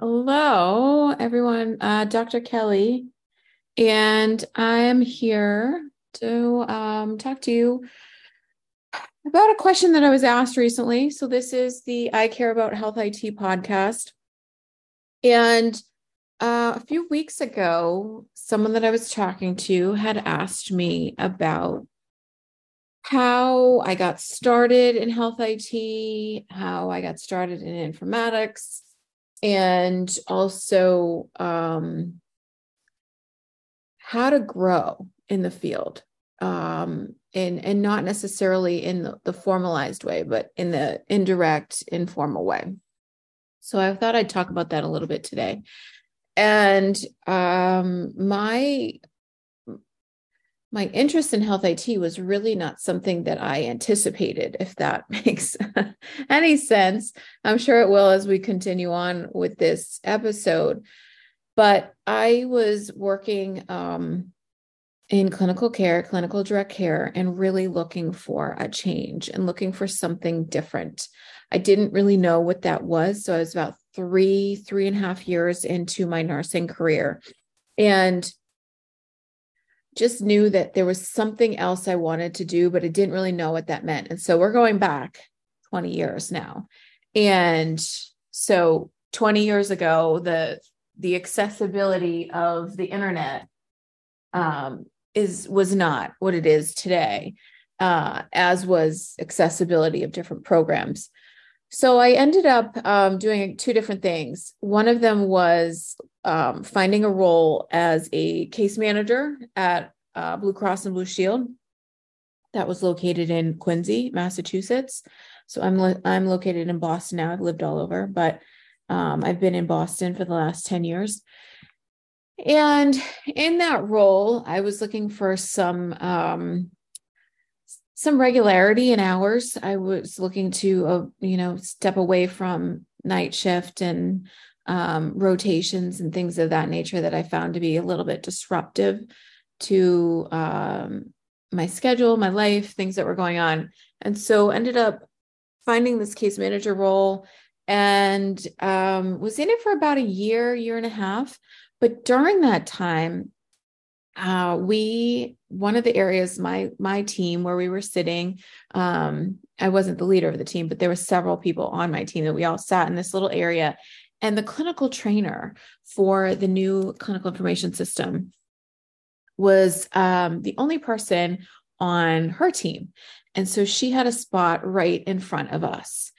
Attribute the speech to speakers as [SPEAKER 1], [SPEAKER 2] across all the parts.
[SPEAKER 1] Hello, everyone. Uh, Dr. Kelley, and I'm here to um, talk to you about a question that I was asked recently. So, this is the I Care About Health IT podcast. And uh, a few weeks ago, someone that I was talking to had asked me about how I got started in health IT, how I got started in informatics and also um, how to grow in the field um, and and not necessarily in the, the, formalized way but in the indirect informal way. So i thought i'd talk about that a little bit today. And um, my my interest in health IT was really not something that I anticipated, if that makes any sense. I'm sure it will as we continue on with this episode. But I was working um, in clinical care, clinical direct care, and really looking for a change and looking for something different. I didn't really know what that was. So I was about three, three and a half years into my nursing career. And just knew that there was something else I wanted to do, but I didn't really know what that meant. And so we're going back 20 years now. And so 20 years ago, the the accessibility of the internet um, is was not what it is today, uh, as was accessibility of different programs. So I ended up um, doing two different things. One of them was um, finding a role as a case manager at uh, Blue Cross and Blue Shield that was located in Quincy, Massachusetts. So I'm lo- I'm located in Boston now. I've lived all over, but um, I've been in Boston for the last 10 years. And in that role, I was looking for some um, some regularity in hours. I was looking to, uh, you know, step away from night shift and um, rotations and things of that nature that I found to be a little bit disruptive to um, my schedule, my life, things that were going on. And so ended up finding this case manager role and um, was in it for about a year, year and a half. But during that time, uh, we one of the areas my my team where we were sitting um, i wasn't the leader of the team but there were several people on my team that we all sat in this little area and the clinical trainer for the new clinical information system was um, the only person on her team and so she had a spot right in front of us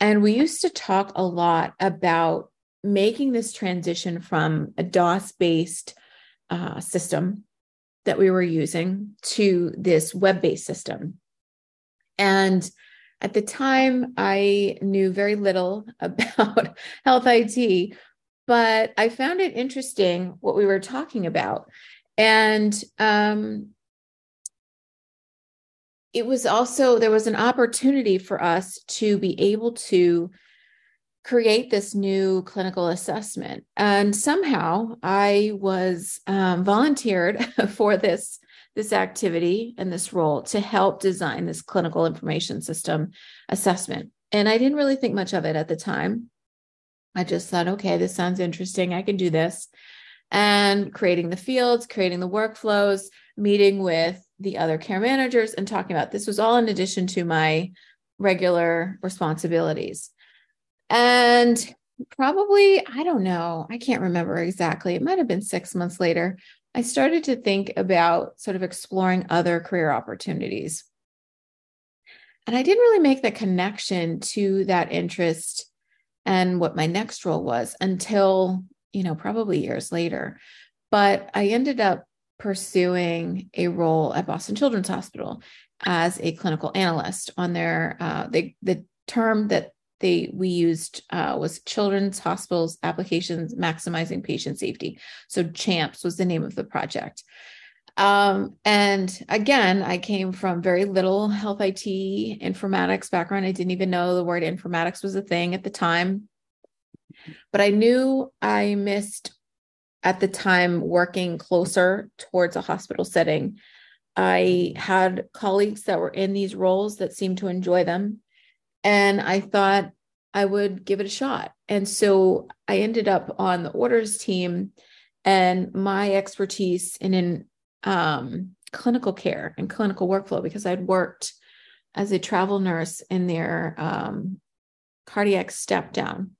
[SPEAKER 1] and we used to talk a lot about making this transition from a dos based uh, system that we were using to this web based system. And at the time, I knew very little about health IT, but I found it interesting what we were talking about. And um, it was also, there was an opportunity for us to be able to create this new clinical assessment. And somehow I was um, volunteered for this this activity and this role to help design this clinical information system assessment. And I didn't really think much of it at the time. I just thought, okay, this sounds interesting. I can do this. And creating the fields, creating the workflows, meeting with the other care managers and talking about this was all in addition to my regular responsibilities. And probably, I don't know, I can't remember exactly. It might have been six months later. I started to think about sort of exploring other career opportunities. And I didn't really make the connection to that interest and what my next role was until, you know, probably years later. But I ended up pursuing a role at Boston Children's Hospital as a clinical analyst on their uh, they, the term that they we used uh, was Children's Hospitals Applications Maximizing Patient Safety. So CHAMPS was the name of the project. Um, and again, I came from very little health IT informatics background. I didn't even know the word informatics was a thing at the time. But I knew I missed at the time working closer towards a hospital setting. I had colleagues that were in these roles that seemed to enjoy them and I thought I would give it a shot. And so I ended up on the orders team and my expertise in, in um, clinical care and clinical workflow because I'd worked as a travel nurse in their um, cardiac step down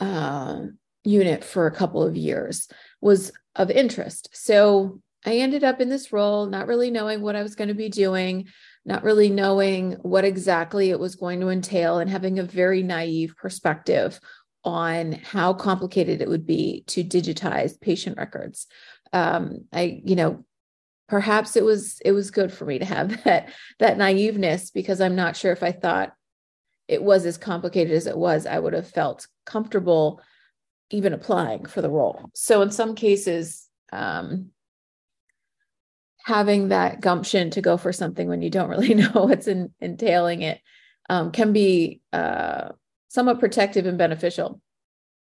[SPEAKER 1] uh, unit for a couple of years was of interest. So I ended up in this role, not really knowing what I was going to be doing, not really knowing what exactly it was going to entail, and having a very naive perspective on how complicated it would be to digitize patient records. Um, I, you know, perhaps it was it was good for me to have that that naiveness because I'm not sure if I thought it was as complicated as it was, I would have felt comfortable even applying for the role. So in some cases, um, having that gumption to go for something when you don't really know what's in, entailing it um, can be uh, somewhat protective and beneficial.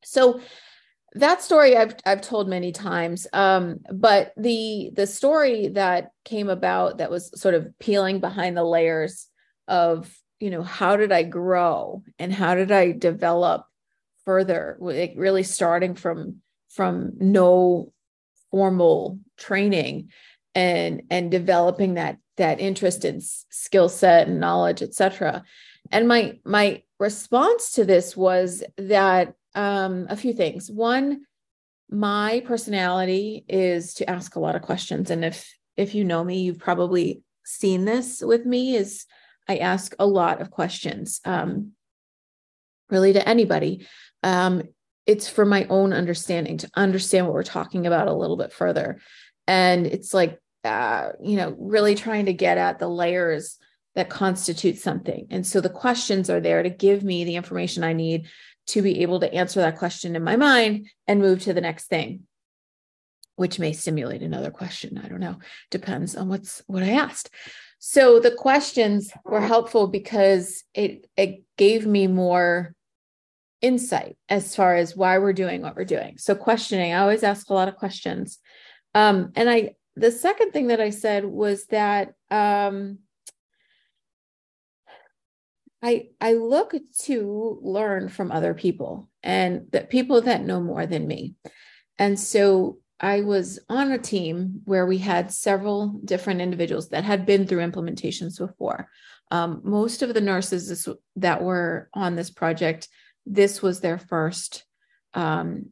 [SPEAKER 1] So that story I've I've told many times, um, but the the story that came about that was sort of peeling behind the layers of you know how did I grow and how did I develop further, like really starting from from no formal training and and developing that that interest and skill set and knowledge etc and my my response to this was that um, a few things. One my personality is to ask a lot of questions. And if if you know me you've probably seen this with me is i ask a lot of questions um, really to anybody. Um, it's for my own understanding to understand what we're talking about a little bit further. And it's like uh, you know, really trying to get at the layers that constitute something. And so the questions are there to give me the information I need to be able to answer that question in my mind and move to the next thing which may stimulate another question. I don't know. Depends on what's what i asked. So the questions were helpful because it it gave me more insight as far as why we're doing what we're doing. So questioning i always ask a lot of questions. Um, and i the second thing that I said was that um, I I look to learn from other people and that people that know more than me. And so I was on a team where we had several different individuals that had been through implementations before. Um, most of the nurses that were on this project, this was their first um,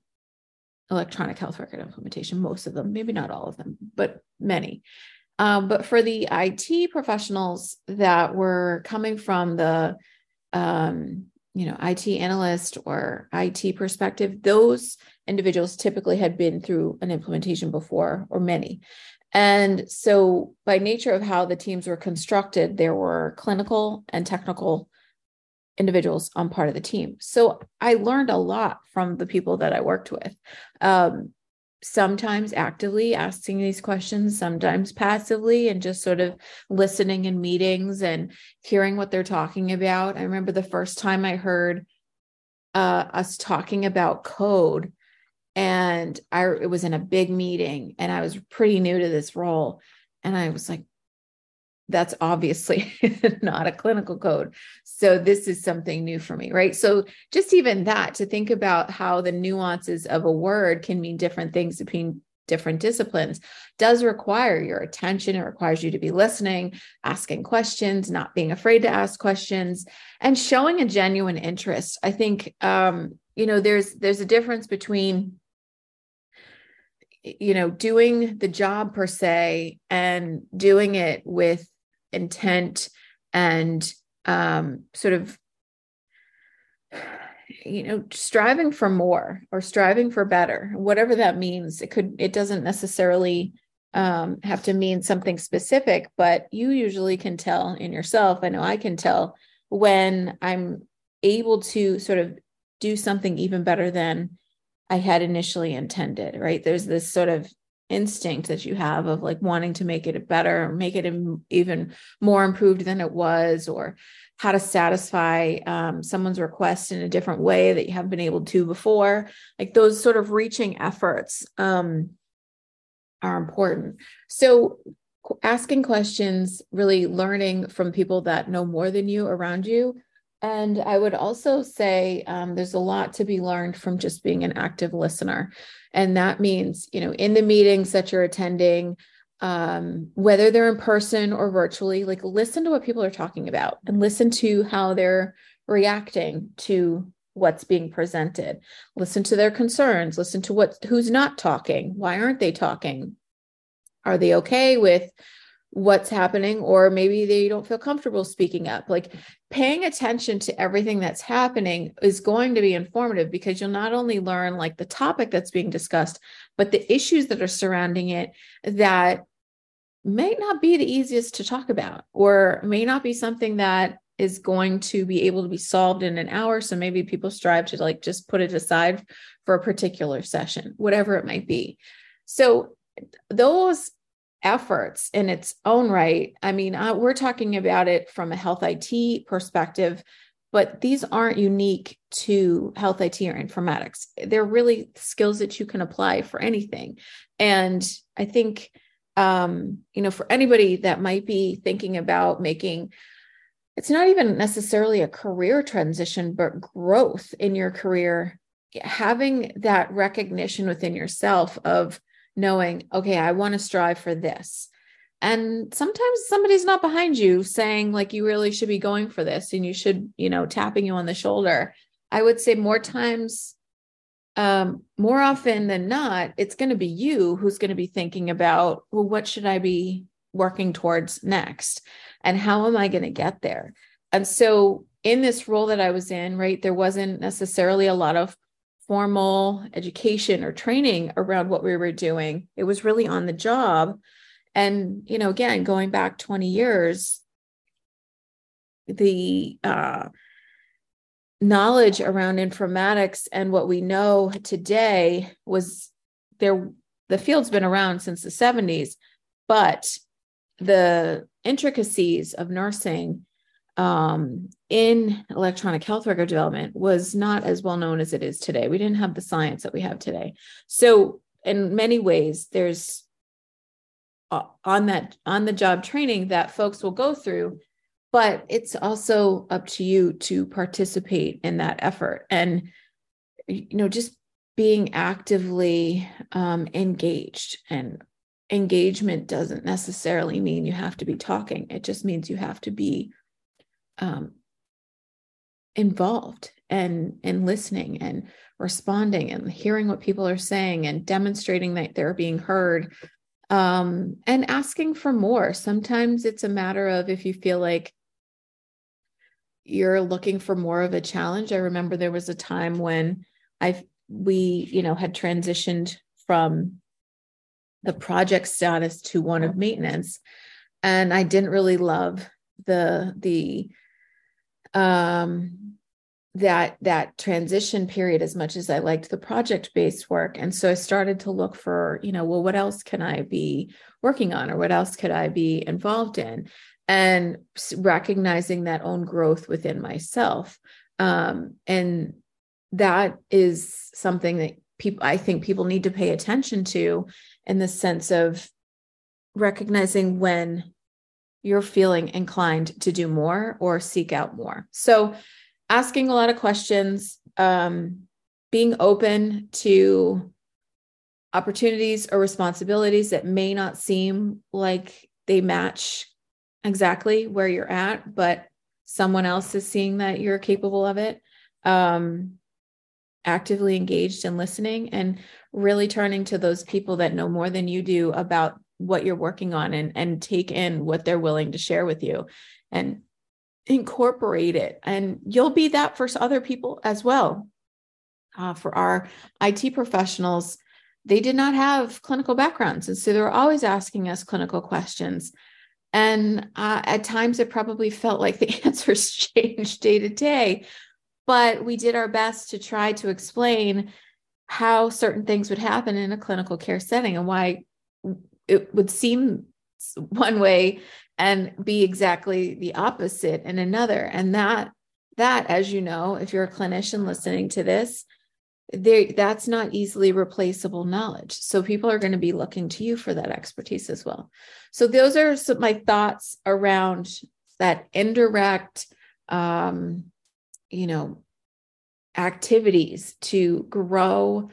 [SPEAKER 1] electronic health record implementation, most of them, maybe not all of them, but many. Um, but for the IT professionals that were coming from the, um, you know, IT analyst or IT perspective, those individuals typically had been through an implementation before or many. And so, by nature of how the teams were constructed, there were clinical and technical individuals on part of the team. So I learned a lot from the people that I worked with. Um, sometimes actively asking these questions, sometimes passively, and just sort of listening in meetings and hearing what they're talking about. I remember the first time I heard uh, us talking about code, and I it was in a big meeting, and I was pretty new to this role, and I was like, that's obviously not a clinical code. So this is something new for me, right? So just even that to think about how the nuances of a word can mean different things between different disciplines does require your attention. It requires you to be listening, asking questions, not being afraid to ask questions, and showing a genuine interest. I think um, you know there's there's a difference between you know doing the job per se and doing it with intent and um, sort of you know striving for more or striving for better whatever that means. It could it doesn't necessarily um, have to mean something specific but you usually can tell in yourself. I know i can tell when i'm able to sort of do something even better than i had initially intended right? There's this sort of instinct that you have of like wanting to make it better make it even more improved than it was or how to satisfy um, someone's request in a different way that you haven't been able to before. Like those sort of reaching efforts um, are important. So asking questions really learning from people that know more than you around you And I would also say um, there's a lot to be learned from just being an active listener. And that means, you know, in the meetings that you're attending, um, whether they're in person or virtually, like listen to what people are talking about and listen to how they're reacting to what's being presented. Listen to their concerns, listen to what who's not talking. Why aren't they talking? Are they okay with what's happening or maybe they don't feel comfortable speaking up. Like paying attention to everything that's happening is going to be informative because you'll not only learn like the topic that's being discussed but the issues that are surrounding it that may not be the easiest to talk about or may not be something that is going to be able to be solved in an hour. So maybe people strive to like just put it aside for a particular session whatever it might be. So those efforts in its own right. I mean, uh, we're talking about it from a health IT perspective, but these aren't unique to health IT or informatics. They're really skills that you can apply for anything. And I think, um, you know, for anybody that might be thinking about making it's not even necessarily a career transition, but growth in your career, having that recognition within yourself of knowing, okay, I want to strive for this. And sometimes somebody's not behind you saying, like, you really should be going for this and you should, you know, tapping you on the shoulder. I would say more times, um, more often than not, it's going to be you who's going to be thinking about, well, what should I be working towards next? And how am I going to get there? And so, in this role that I was in, right, there wasn't necessarily a lot of formal education or training around what we were doing. It was really on the job. And, you know, again, going back 20 years, the uh, knowledge around informatics and what we know today was there, the field's been around since the 70s, but the intricacies of nursing um, in electronic health record development was not as well known as it is today. We didn't have the science that we have today. So, in many ways, there's uh, on that on the job training that folks will go through, but it's also up to you to participate in that effort and you know just being actively um, engaged and engagement doesn't necessarily mean you have to be talking it just means you have to be um, involved and and listening and responding and hearing what people are saying and demonstrating that they're being heard um, and asking for more. Sometimes it's a matter of if you feel like you're looking for more of a challenge. I remember there was a time when i we you know had transitioned from the project status to one of maintenance and i didn't really love the the um, that that transition period as much as I liked the project based work. And so I started to look for, you know, well, what else can I be working on or what else could I be involved in? And recognizing that own growth within myself. Um, and that is something that people I think people need to pay attention to in the sense of recognizing when you're feeling inclined to do more or seek out more. So, asking a lot of questions, um, being open to opportunities or responsibilities that may not seem like they match exactly where you're at, but someone else is seeing that you're capable of it. Um, actively engaged and listening and really turning to those people that know more than you do about what you're working on and and take in what they're willing to share with you and incorporate it. And you'll be that for other people as well. Uh, for our it professionals they did not have clinical backgrounds. And so they were always asking us clinical questions. And uh, at times it probably felt like the answers changed day to day but we did our best to try to explain how certain things would happen in a clinical care setting and why it would seem one way and be exactly the opposite in another. And that that as you know if you're a clinician listening to this there that's not easily replaceable knowledge. So people are going to be looking to you for that expertise as well. So those are some my thoughts around that indirect um, you know, activities to grow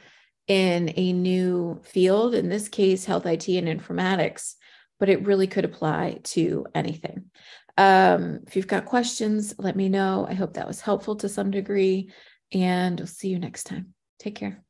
[SPEAKER 1] in a new field, in this case, health IT and informatics, but it really could apply to anything. Um, if you've got questions, let me know. I hope that was helpful to some degree, and we'll see you next time. Take care.